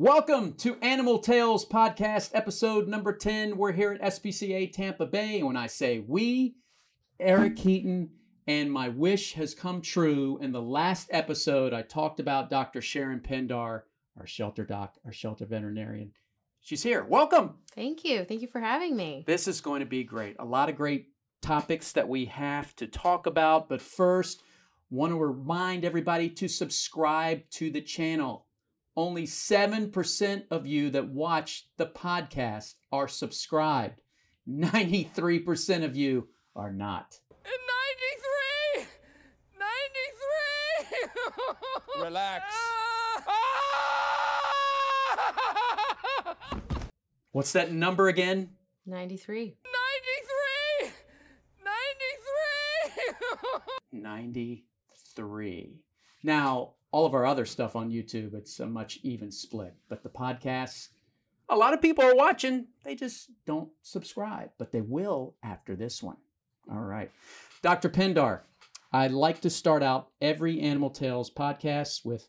Welcome to Animal Tails Podcast, episode number 10. We're here at SPCA Tampa Bay. And when I say we, Eric Keaton, and my wish has come true. In the last episode, I talked about Dr. Sharon Pindar, our shelter doc, our shelter veterinarian. She's here. Welcome. Thank you. Thank you for having me. This is going to be great. A lot of great topics that we have to talk about. But first, want to remind everybody to subscribe to the channel. Only 7% of you that watch the podcast are subscribed. 93% of you are not. 93! 93! Relax. What's that number again? 93. 93! 93! 93. Now, all of our other stuff on YouTube, it's a much even split. But the podcasts, a lot of people are watching. They just don't subscribe, but they will after this one. All right. Dr. Pindar, I'd like to start out every Animal Tails podcast with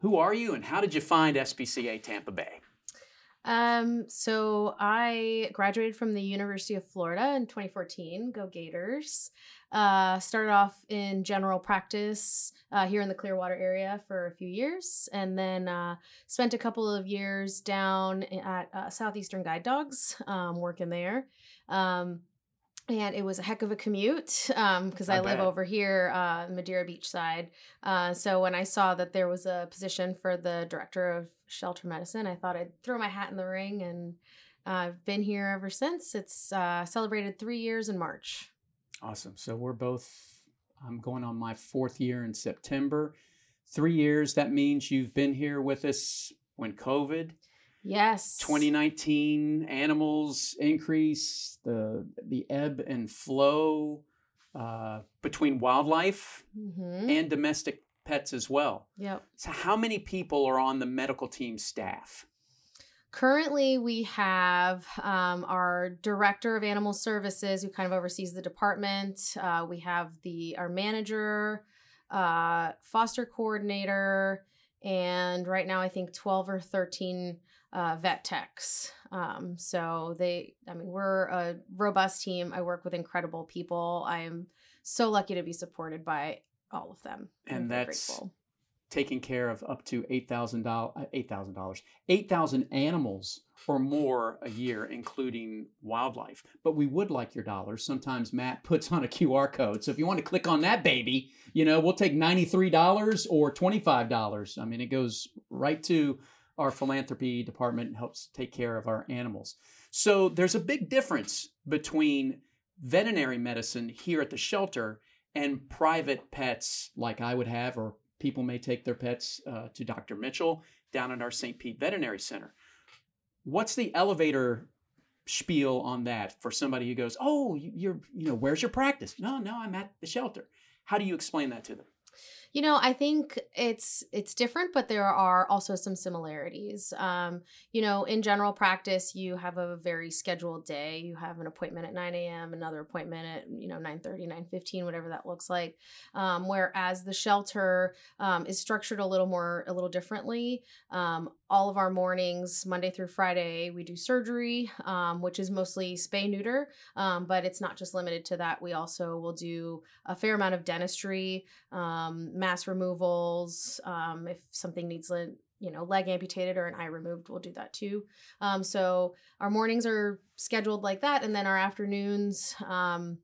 who are you and how did you find SPCA Tampa Bay? Um, so I graduated from the University of Florida in 2014. Go Gators! Uh, started off in general practice uh, here in the Clearwater area for a few years, and then uh, spent a couple of years down at uh, Southeastern Guide Dogs, um, working there. Um, and it was a heck of a commute because I I live over here, uh, Madeira Beach side. Uh, so when I saw that there was a position for the director of shelter medicine, I thought I'd throw my hat in the ring, and uh, I've been here ever since. It's uh, celebrated three years in March. Awesome. So we're both, I'm going on my fourth year in September. Three years, that means you've been here with us when COVID, Yes. 2019 animals increase, the, the ebb and flow uh, between wildlife Mm-hmm. and domestic pets as well. Yep. So, how many people are on the medical team staff? Currently, we have um, our director of animal services who kind of oversees the department. Uh, we have the our manager, uh, foster coordinator, and right now I think twelve or thirteen uh, vet techs. Um, so they, I mean, we're a robust team. I work with incredible people. I am so lucky to be supported by all of them. I'm And that's- grateful. taking care of up to eight thousand dollars, eight thousand dollars, eight thousand animals or more a year, including wildlife. But we would like your dollars. Sometimes Matt puts on a QR code, so if you want to click on that baby, you know we'll take ninety three dollars or twenty five dollars. I mean, it goes right to our philanthropy department helps take care of our animals. So there's a big difference between veterinary medicine here at the shelter and private pets like I would have, or people may take their pets uh, to Dr. Mitchell down at our St. Pete Veterinary Center. What's the elevator spiel on that for somebody who goes, "Oh, you're, you know, where's your practice?" No, no, I'm at the shelter. How do you explain that to them? You know, I think it's it's different, but there are also some similarities. Um, you know, in general practice, you have a very scheduled day. You have an appointment at 9 a.m., another appointment at, you know, 9 9:15, whatever that looks like. Um, whereas the shelter um, is structured a little more, a little differently. Um, all of our mornings, Monday through Friday, we do surgery, um, which is mostly spay neuter, um, but it's not just limited to that. We also will do a fair amount of dentistry, um, mass removals. Um, if something needs you know leg amputated or an eye removed, we'll do that too. Um, so our mornings are scheduled like that, and then our afternoons. Um,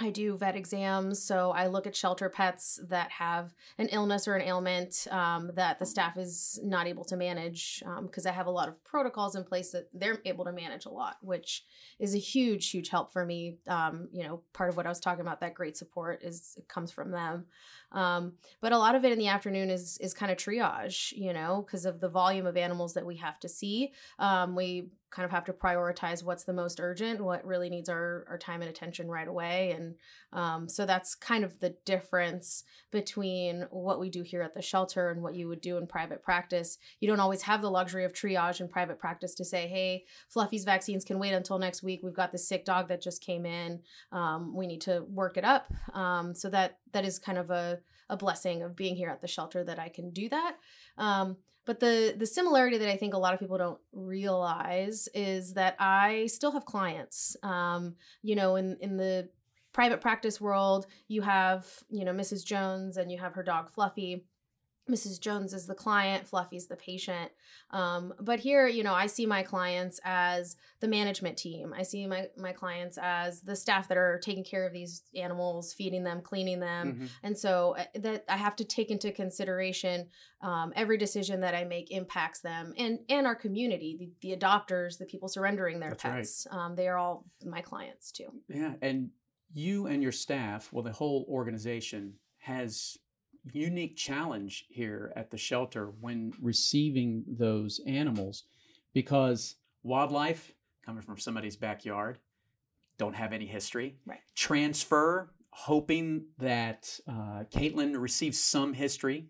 I do vet exams, so I look at shelter pets that have an illness or an ailment um, that the staff is not able to manage because I have a lot of protocols in place that they're able to manage a lot, which is a huge, huge help for me. Um, you know, part of what I was talking about, that great support is comes from them. Um, but a lot of it in the afternoon is is kind of triage, you know, because of the volume of animals that we have to see. Um, we kind of have to prioritize what's the most urgent, what really needs our, our time and attention right away. And um, so that's kind of the difference between what we do here at the shelter and what you would do in private practice. You don't always have the luxury of triage in private practice to say, hey, Fluffy's vaccines can wait until next week. We've got this sick dog that just came in. Um, we need to work it up. Um, so that that is kind of a, a blessing of being here at the shelter that I can do that. But the the similarity that I think a lot of people don't realize is that I still have clients. Um, you know, in in the private practice world, you have you know Mrs. Jones and you have her dog Fluffy. Mrs. Jones is the client, Fluffy's the patient. Um, but here, you know, I see my clients as the management team. I see my, my clients as the staff that are taking care of these animals, feeding them, cleaning them. Mhm. And so uh, that I have to take into consideration um, every decision that I make impacts them and and our community, the, the adopters, the people surrendering their That's right. pets. Um, they are all my clients too. Yeah, and you and your staff, well, the whole organization has unique challenge here at the shelter when receiving those animals because wildlife coming from somebody's backyard don't have any history. Right. transfer hoping that uh, caitlin receives some history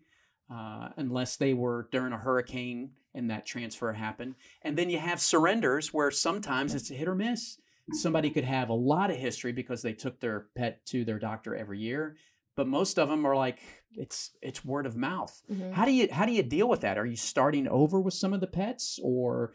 uh, unless they were during a hurricane and that transfer happened. And then you have surrenders where sometimes it's a hit or miss. Somebody could have a lot of history because they took their pet to their doctor every year but most of them are like it's it's word of mouth. Mhm. how do you how do you deal with that? Are you starting over with some of the pets? Or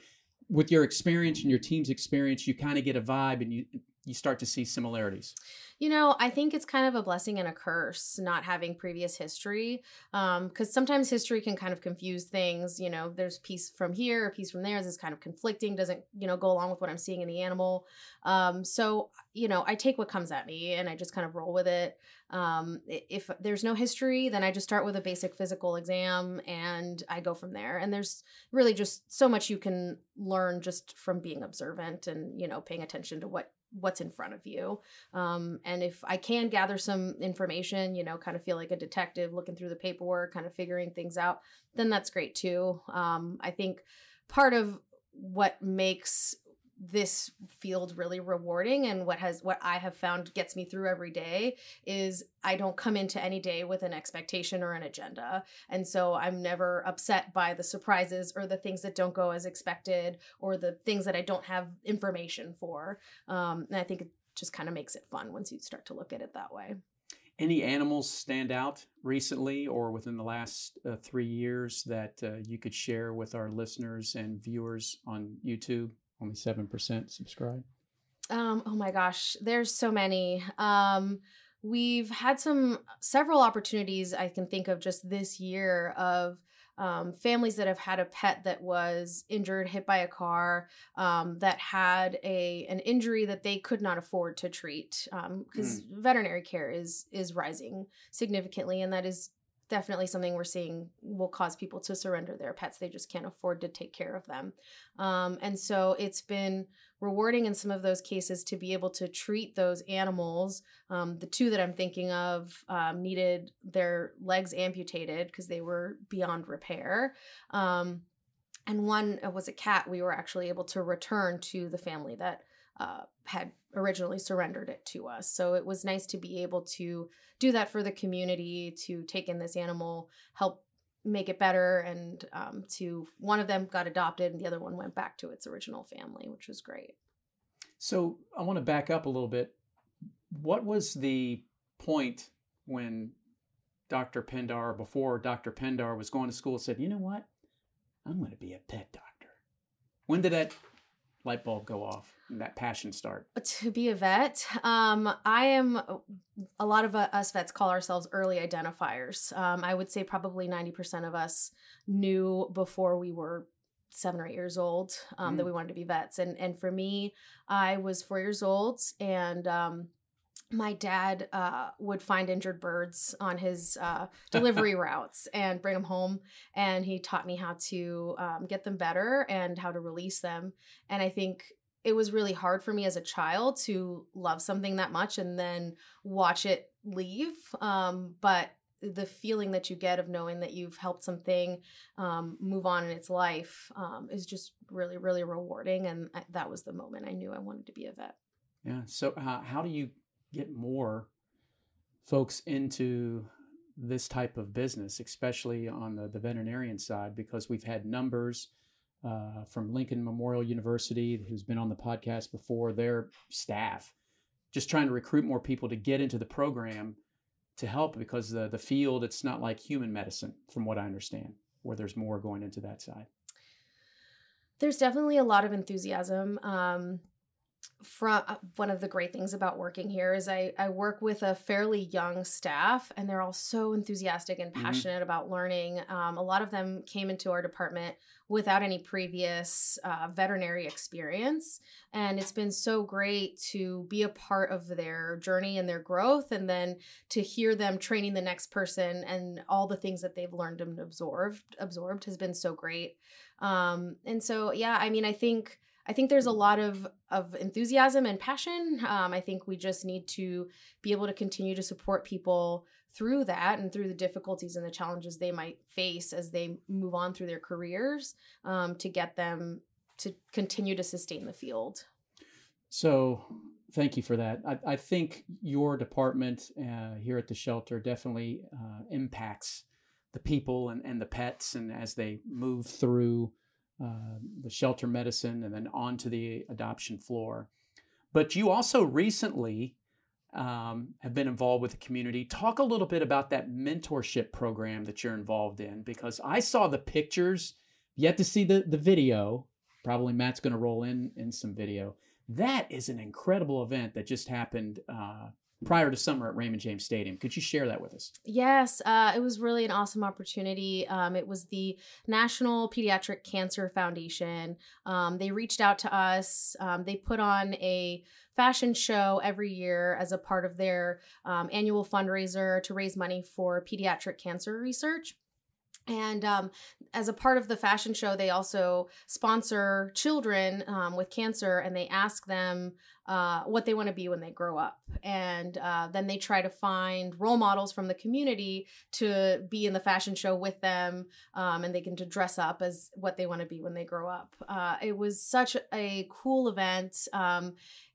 with your experience and your team's experience you kind of get a vibe and you you start to see similarities You know, I think it's kind of a blessing and a curse not having previous history. Because sometimes history can kind of confuse things. You know, there's piece from here, a piece from there. This is kind of conflicting, doesn't, you know, go along with what I'm seeing in the animal. Um, so, you know, I take what comes at me and I just kind of roll with it. Um, if there's no history, then I just start with a basic physical exam and I go from there. And there's really just so much you can learn just from being observant and, you know, paying attention to what what's in front of you. Um, and if i can gather some information you know kind of feel like a detective looking through the paperwork kind of figuring things out then that's great too. Um, i think part of what makes this field really rewarding and what has what i have found gets me through every day is i don't come into any day with an expectation or an agenda. And so i'm never upset by the surprises or the things that don't go as expected or the things that i don't have information for. Um, and i think it just kind of makes it fun once you start to look at it that way. Any animals stand out recently or within the last uh, three years that uh, you could share with our listeners and viewers on youtube only 7% subscribe Um, oh my gosh, there's so many. Um, we've had some several opportunities I can think of just this year of um, families that have had a pet that was injured, hit by a car, um, that had a an injury that they could not afford to treat because veterinary care is is rising significantly, and that is definitely something we're seeing will cause people to surrender their pets. They just can't afford to take care of them, um, and so it's been rewarding in some of those cases to be able to treat those animals. Um, the two that I'm thinking of um, needed their legs amputated because they were beyond repair. Um, and one uh, was a cat we were actually able to return to the family that uh, had originally surrendered it to us. So it was nice to be able to do that for the community, to take in this animal, help make it better and um, to one of them got adopted and the other one went back to its original family which was great So I want to back up a little bit. What was the point when Dr. Pindar, before Dr. Pindar was going to school, said, you know what? I'm going to be a pet doctor. When did that light bulb go off and that passion start? to be a vet um, i am a lot of uh, us vets call ourselves early identifiers um, i would say probably 90% of us knew before we were seven or eight years old um, that Mm. we wanted to be vets and and for me i was four years old and um, my dad uh, would find injured birds on his uh, delivery routes and bring them home and he taught me how to um, get them better and how to release them and i think it was really hard for me as a child to love something that much and then watch it leave um, but the feeling that you get of knowing that you've helped something um, move on in its life um, is just really really rewarding and I, that was the moment i knew i wanted to be a vet Yeah. So uh, how do you get more folks into this type of business, especially on the, the veterinarian side? Because we've had numbers uh, from Lincoln Memorial University, who's been on the podcast before, their staff just trying to recruit more people to get into the program to help because the, the field, it's not like human medicine, from what I understand. where there's more going into that side? There's definitely a lot of enthusiasm. Um, from uh, one of the great things about working here is I, I work with a fairly young staff and they're all so enthusiastic and Mhm. passionate about learning um, a lot of them came into our department without any previous uh, veterinary experience and it's been so great to be a part of their journey and their growth and then to hear them training the next person and all the things that they've learned and absorbed absorbed has been so great um, and so yeah i mean i think I think there's a lot of of enthusiasm and passion. Um, I think we just need to be able to continue to support people through that and through the difficulties and the challenges they might face as they move on through their careers um, to get them to continue to sustain the field. So, thank you for that. I, I think your department uh, here at the shelter definitely uh, impacts the people and, and the pets, and as they move through uh, the shelter medicine and then onto the adoption floor. But you also recently um, have been involved with the community. Talk a little bit about that mentorship program that you're involved in, because I saw the pictures. Yet to see the the video. Probably Matt's going to roll in in some video. That is an incredible event that just happened uh, prior to summer at Raymond James Stadium. Could you share that with us? Yes, uh, it was really an awesome opportunity. Um, it was the National Pediatric Cancer Foundation. Um, they reached out to us. Um, they put on a fashion show every year as a part of their um, annual fundraiser to raise money for pediatric cancer research. And um, as a part of the fashion show, they also sponsor children um, with cancer and they ask them uh, what they want to be when they grow up. And uh, then they try to find role models from the community to be in the fashion show with them um, and they can to dress up as what they want to be when they grow up. Uh, it was such a cool event.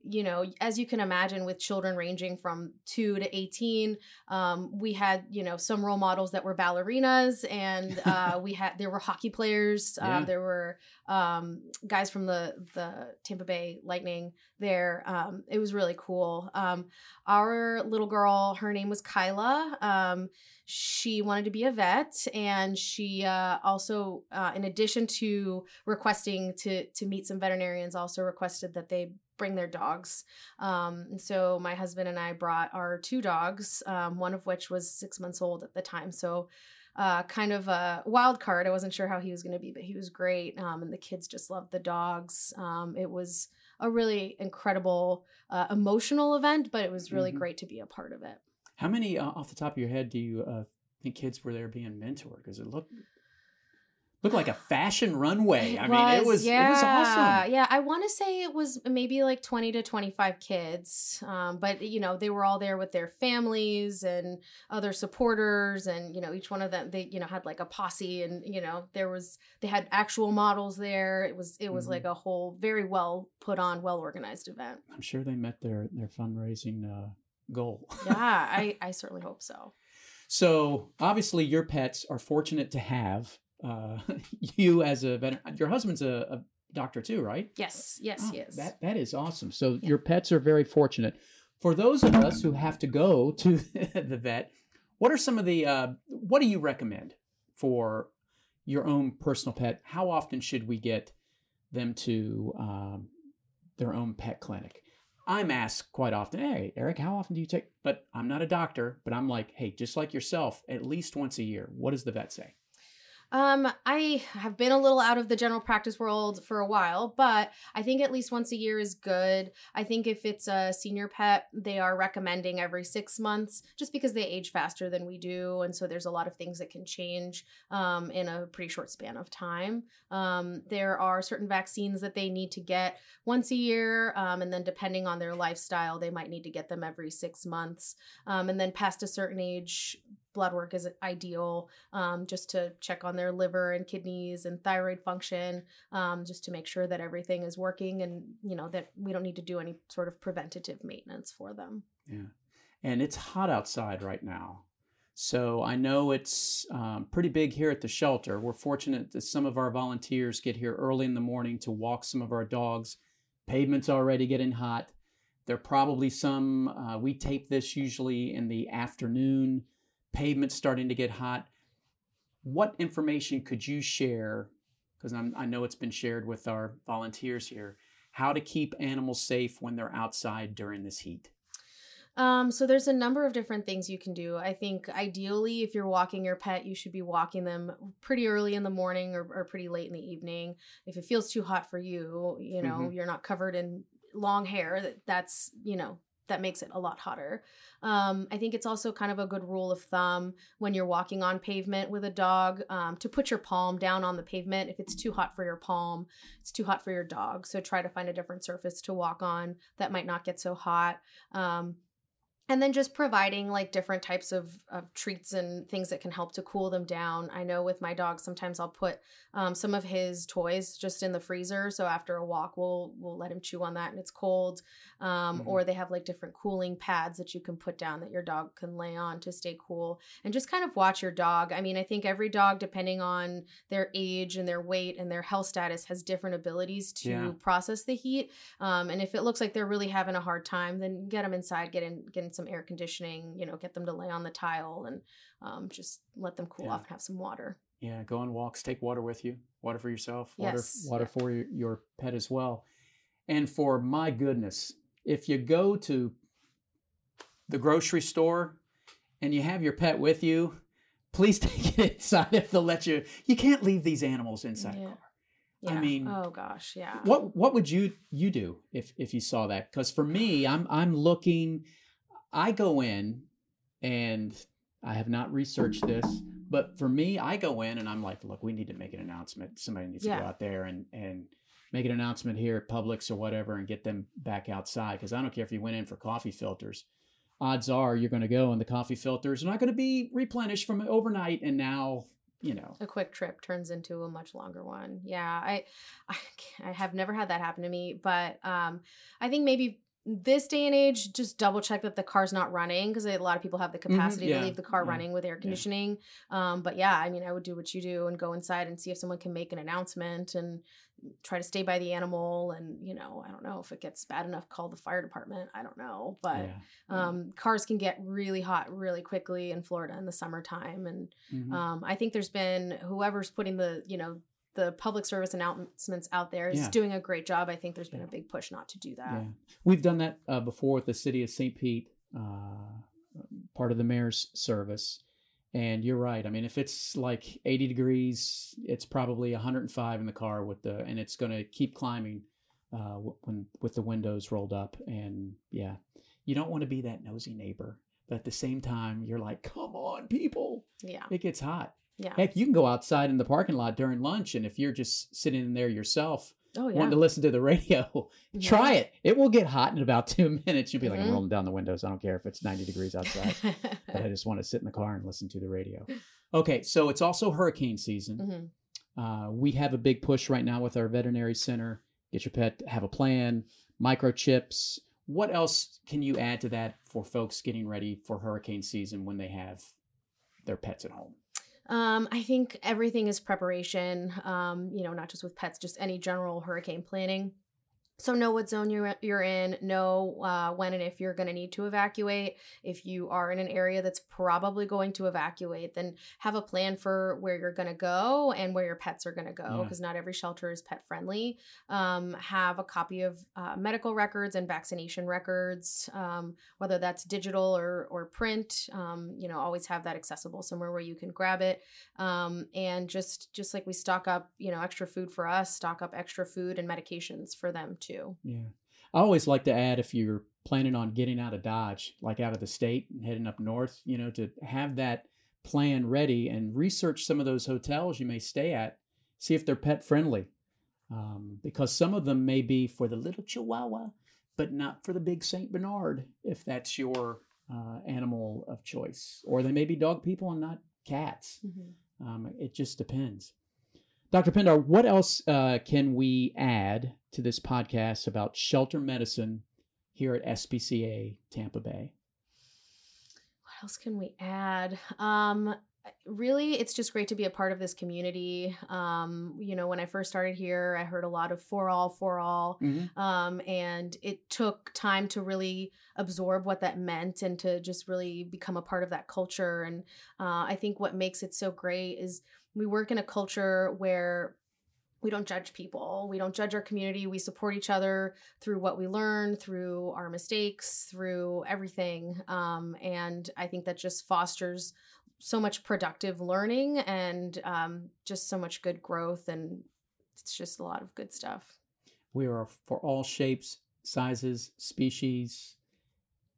You know, as you can imagine, with children ranging from two to 18, um, we had, you know, some role models that were ballerinas and uh, we had, there were hockey players. Um, Yeah. There were um, guys from the, the Tampa Bay Lightning there. Um, it was really cool. Um, our little girl, her name was Kyla. Um, she wanted to be a vet, and she uh, also, uh, in addition to requesting to to meet some veterinarians, also requested that they bring their dogs. Um, and so my husband and I brought our two dogs, um, one of which was six months old at the time. So uh, kind of a wild card. I wasn't sure how he was going to be, but he was great. Um, and the kids just loved the dogs. Um, it was a really incredible, uh, emotional event, but it was really Mhm. great to be a part of it. How many, uh, off the top of your head, do you uh, think kids were there being mentored? Because it looked looked like a fashion runway. I mean, it was yeah, it was awesome. Yeah, I want to say it was maybe like 20 to 25 kids. Um, but you know, they were all there with their families and other supporters and you know, each one of them they you know had like a posse and you know, there was they had actual models there. It was it was Mhm. like a whole very well put on, well organized event. I'm sure they met their their fundraising uh, goal. Yeah, I I certainly hope so. So obviously, your pets are fortunate to have uh, you as a vet. Your husband's a, a doctor too, right? Yes, yes, Oh, yes. That that is awesome. So Yeah. your pets are very fortunate. For those of us who have to go to the vet, what are some of the uh, what do you recommend for your own personal pet? How often should we get them to um, their own pet clinic? I'm asked quite often, "Hey, Eric, how often do you take?" But I'm not a doctor, but I'm like, "Hey, just like yourself, at least once a year." What does the vet say? Um, I have been a little out of the general practice world for a while, but I think at least once a year is good. I think if it's a senior pet, they are recommending every six months just because they age faster than we do. And so there's a lot of things that can change um, in a pretty short span of time. Um, there are certain vaccines that they need to get once a year. Um, and then depending on their lifestyle, they might need to get them every six months. Um, and then past a certain age, blood work is ideal um, just to check on their liver and kidneys and thyroid function um, just to make sure that everything is working and you know that we don't need to do any sort of preventative maintenance for them Yeah. And it's hot outside right now. So I know it's um, pretty big here at the shelter. We're fortunate that some of our volunteers get here early in the morning to walk some of our dogs. Pavement's already getting hot. There are probably some, uh, we tape this usually in the afternoon. Pavement's starting to get hot. what information could you share? Because I know it's been shared with our volunteers here. How to keep animals safe when they're outside during this heat? Um, so there's a number of different things you can do. I think ideally, if you're walking your pet, you should be walking them pretty early in the morning or, or pretty late in the evening. If it feels too hot for you, you know, Mhm. you're not covered in long hair. That that's you know that makes it a lot hotter. Um, I think it's also kind of a good rule of thumb when you're walking on pavement with a dog um, to put your palm down on the pavement. If it's too hot for your palm, it's too hot for your dog. So try to find a different surface to walk on that might not get so hot. Um, and then just providing like different types of, of treats and things that can help to cool them down. I know with my dog sometimes i'll put um, some of his toys just in the freezer. So after a walk we'll we'll let him chew on that and it's cold. Um, Mhm. or they have like different cooling pads that you can put down that your dog can lay on to stay cool and just kind of watch your dog. I mean i think every dog depending on their age and their weight and their health status has different abilities to Yeah. process the heat. Um, and if it looks like they're really having a hard time, then get them inside, get in, get in some air conditioning. You know, get them to lay on the tile and um, just let them cool Yeah. off and have some water. Yeah, go on walks, take water with you, water for yourself, water, Yes. water for your, your pet as well. And for my goodness, if you go to the grocery store and you have your pet with you, please take it inside if they'll let you. You can't leave these animals inside a car. Yeah. I mean, oh gosh, yeah. What what would you you do if if you saw that? Because for me, I'm I'm looking. I go in, and I have not researched this, but for me, I go in and I'm like, look, we need to make an announcement. Somebody needs to go out there and and make an announcement here at Publix or whatever, and get them back outside. Because I don't care if you went in for coffee filters. Odds are you're going to go and the coffee filters are not going to be replenished from overnight, and now you know. a quick trip turns into a much longer one. Yeah, I, I, I have never had that happen to me, but um, I think maybe this day and age, just double check that the car's not running because a lot of people have the capacity yeah, to leave the car yeah, running with air conditioning. Um, but yeah, I mean, I would do what you do and go inside and see if someone can make an announcement and try to stay by the animal. And you know, I don't know if it gets bad enough, call the fire department. I don't know, but yeah. yeah. um, cars can get really hot really quickly in Florida in the summertime and Mhm. um, I think there's been whoever's putting the you know the public service announcements out there is Yeah. doing a great job. I think there's been a big push not to do that. Yeah, we've done that uh, before with the city of St. Pete, uh, part of the mayor's service. And you're right. I mean, if it's like 80 degrees, it's probably 105 in the car with the, and it's going to keep climbing uh, when with the windows rolled up. And yeah, you don't want to be that nosy neighbor, but at the same time, you're like, come on, people, Yeah, it gets hot. Yeah. Heck, you can go outside in the parking lot during lunch, and if you're just sitting in there yourself, Oh yeah. wanting to listen to the radio, Yeah. try it. It will get hot in about two minutes. You'll be like, I'm Mhm. rolling down the windows. I don't care if it's 90 degrees outside, but I just want to sit in the car and listen to the radio. Okay, so it's also hurricane season. Mhm. Uh, we have a big push right now with our veterinary center. Get your pet, have a plan, microchips. What else can you add to that for folks getting ready for hurricane season when they have their pets at home? Um, I think everything is preparation. Um, you know, not just with pets, just any general hurricane planning. So know what zone you're you're in. Know uh, when and if you're going to need to evacuate. If you are in an area that's probably going to evacuate, then have a plan for where you're going to go and where your pets are going to go, Yeah. because not every shelter is pet friendly. Um, have a copy of uh, medical records and vaccination records, um, whether that's digital or or print. Um, you know, always have that accessible somewhere where you can grab it. Um, and just just like we stock up, you know, extra food for us, stock up extra food and medications for them too. Yeah. I always like to add if you're planning on getting out of Dodge, like out of the state and heading up north, you know, to have that plan ready and research some of those hotels you may stay at, see if they're pet friendly. Um, because some of them may be for the little Chihuahua, but not for the big St. Bernard, if that's your uh, animal of choice. Or they may be dog people and not cats. Um, it just depends. Dr. Pindar, what else uh, can we add to this podcast about shelter medicine here at SPCA Tampa Bay? What else can we add? Um, really it's just great to be a part of this community um you know when i first started here i heard a lot of for all for all Mhm. um and it took time to really absorb what that meant and to just really become a part of that culture and uh, i think what makes it so great is we work in a culture where we don't judge people. We don't judge our community. We support each other through what we learn through our mistakes through everything. Um, and i think that just fosters so much productive learning and um, just so much good growth and it's just a lot of good stuff. We are for all shapes, sizes, species.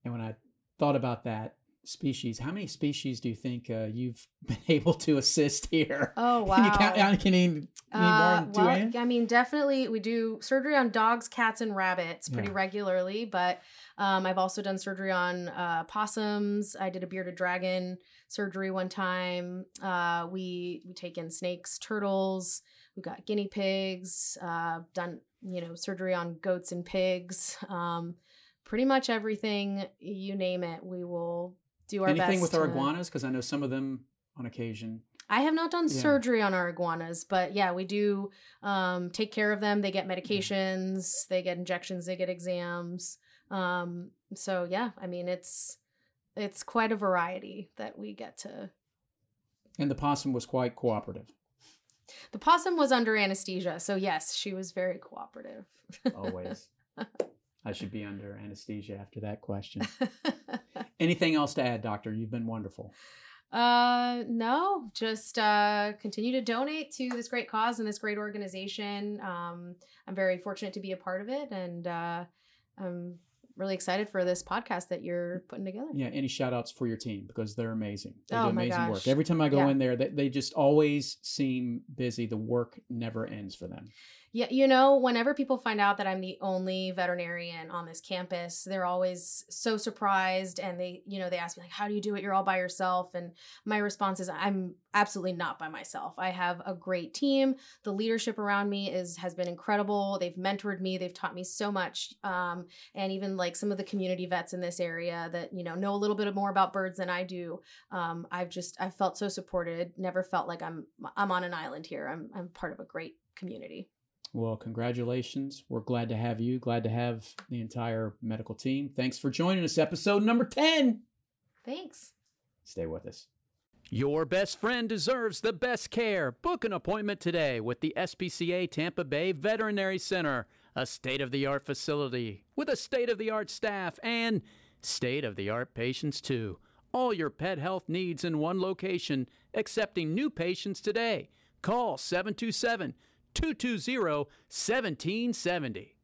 And when I thought about that species, how many species do you think uh, you've been able to assist here? oh wow Can you count? Can you need, need more Uh, well, hands? I mean, definitely, we do surgery on dogs, cats, and rabbits pretty Yeah. regularly. But um, I've also done surgery on uh, possums. I did a bearded dragon surgery one time. Uh, we we take in snakes, turtles. We've got guinea pigs. Uh, done you know surgery on goats and pigs. Um, pretty much everything you name it, we will do our Anything with our to- iguanas? Because I know some of them on occasion. I have not done Yeah. surgery on our iguanas, but yeah, we do um, take care of them. They get medications, they get injections, they get exams. Um, so yeah, I mean it's it's quite a variety that we get to. And the possum was quite cooperative. The possum was under anesthesia, so yes, she was very cooperative. Always. I should be under anesthesia after that question. Anything else to add, Doctor? You've been wonderful. Uh, no, just uh, continue to donate to this great cause and this great organization. Um, I'm very fortunate to be a part of it, and uh, I'm really excited for this podcast that you're putting together. Yeah, any shout outs for your team because they're amazing. They Oh do amazing work. Every time I go Yeah. in there, they, they just always seem busy. The work never ends for them. Yeah, you know, whenever people find out that I'm the only veterinarian on this campus, they're always so surprised and they, you know, they ask me like, "How do you do it? You're all by yourself?" And my response is, "I'm absolutely not by myself. I have a great team. The leadership around me is has been incredible. They've mentored me. They've taught me so much. Um, and even like some of the community vets in this area that you know know a little bit more about birds than I do. Um, I've just I've felt so supported. Never felt like I'm I'm on an island here. I'm I'm part of a great community." Well, congratulations. We're glad to have you. Glad to have the entire medical team. Thanks for joining us, episode number 10. Thanks. Stay with us. Your best friend deserves the best care. Book an appointment today with the SPCA Tampa Bay Veterinary Center, a state of the art facility with a state of the art staff and state of the art patients, too. All your pet health needs in one location, accepting new patients today. Call 727 220 1770.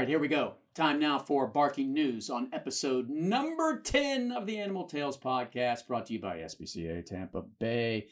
Right, here we go. Time now for Barking News on episode number 10 of the Animal Tails podcast, brought to you by SPCA Tampa Bay.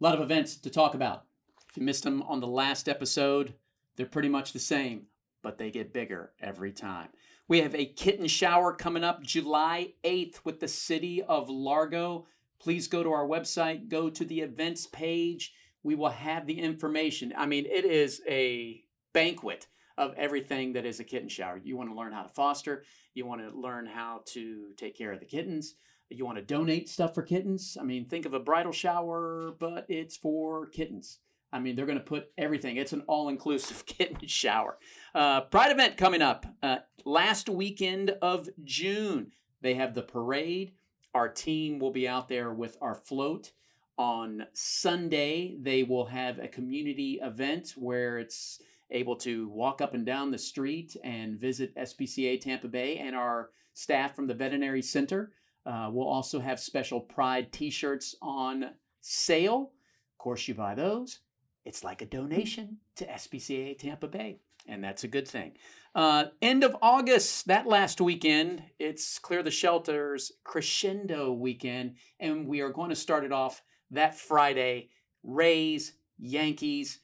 A lot of events to talk about. If you missed them on the last episode, they're pretty much the same, but they get bigger every time. We have a kitten shower coming up July 8th with the city of Largo. Please go to our website, go to the events page. We will have the information. I mean, it is a banquet of everything that is a kitten shower. You want to learn how to foster, you want to learn how to take care of the kittens, you want to donate stuff for kittens. I mean, think of a bridal shower, but it's for kittens. I mean, they're going to put everything. It's an all inclusive kitten shower. Uh, Pride event coming up uh, last weekend of June. They have the parade. Our team will be out there with our float. On Sunday, they will have a community event where it's able to walk up and down the street and visit SPCA Tampa Bay and our staff from the veterinary center. Uh, we'll also have special Pride t shirts on sale. Of course, you buy those, it's like a donation to SPCA Tampa Bay, and that's a good thing. Uh, end of August, that last weekend, it's Clear the Shelters Crescendo weekend, and we are going to start it off that Friday. Rays, Yankees,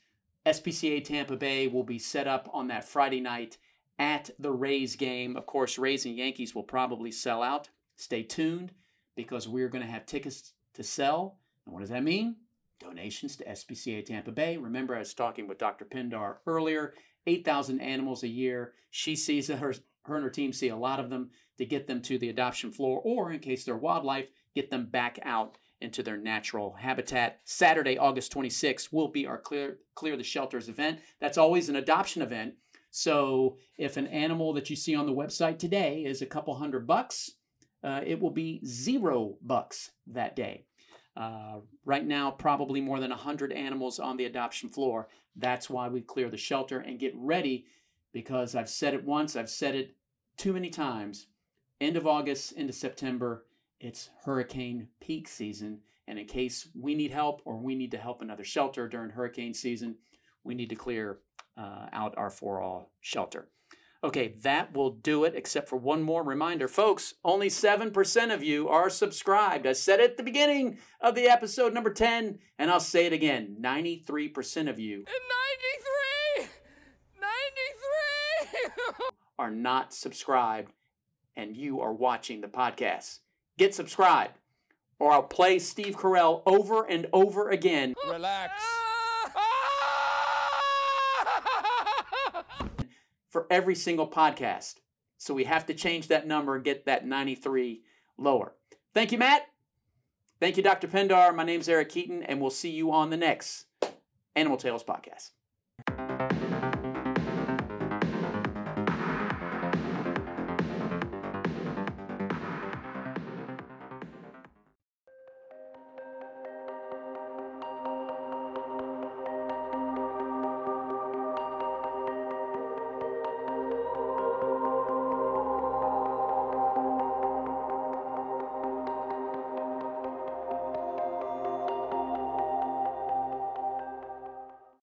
SPCA Tampa Bay will be set up on that Friday night at the Rays game. Of course, Rays and Yankees will probably sell out. Stay tuned because we're going to have tickets to sell. And what does that mean? Donations to SPCA Tampa Bay. Remember, I was talking with Dr. Pindar earlier 8,000 animals a year. She sees her, her and her team see a lot of them to get them to the adoption floor, or in case they're wildlife, get them back out into their natural habitat. Saturday, August 26th, will be our Clear, Clear the Shelters event. That's always an adoption event. So if an animal that you see on the website today is a couple hundred bucks, uh, it will be zero bucks that day. Uh, right now, probably more than 100 animals on the adoption floor. That's why we clear the shelter and get ready because I've said it once, I've said it too many times. End of August into September, it's hurricane peak season. And in case we need help or we need to help another shelter during hurricane season, we need to clear uh, out our for all shelter. Okay, that will do it, except for one more reminder. Folks, only 7% of you are subscribed. I said it at the beginning of the episode number 10, and I'll say it again 93% of you 93! 93! are not subscribed, and you are watching the podcast. Get subscribed, or I'll play Steve Carell over and over again Relax. for every single podcast. So we have to change that number and get that 93 lower. Thank you, Matt. Thank you, Dr. Pindar. My name's Eric Keaton, and we'll see you on the next Animal Tails podcast.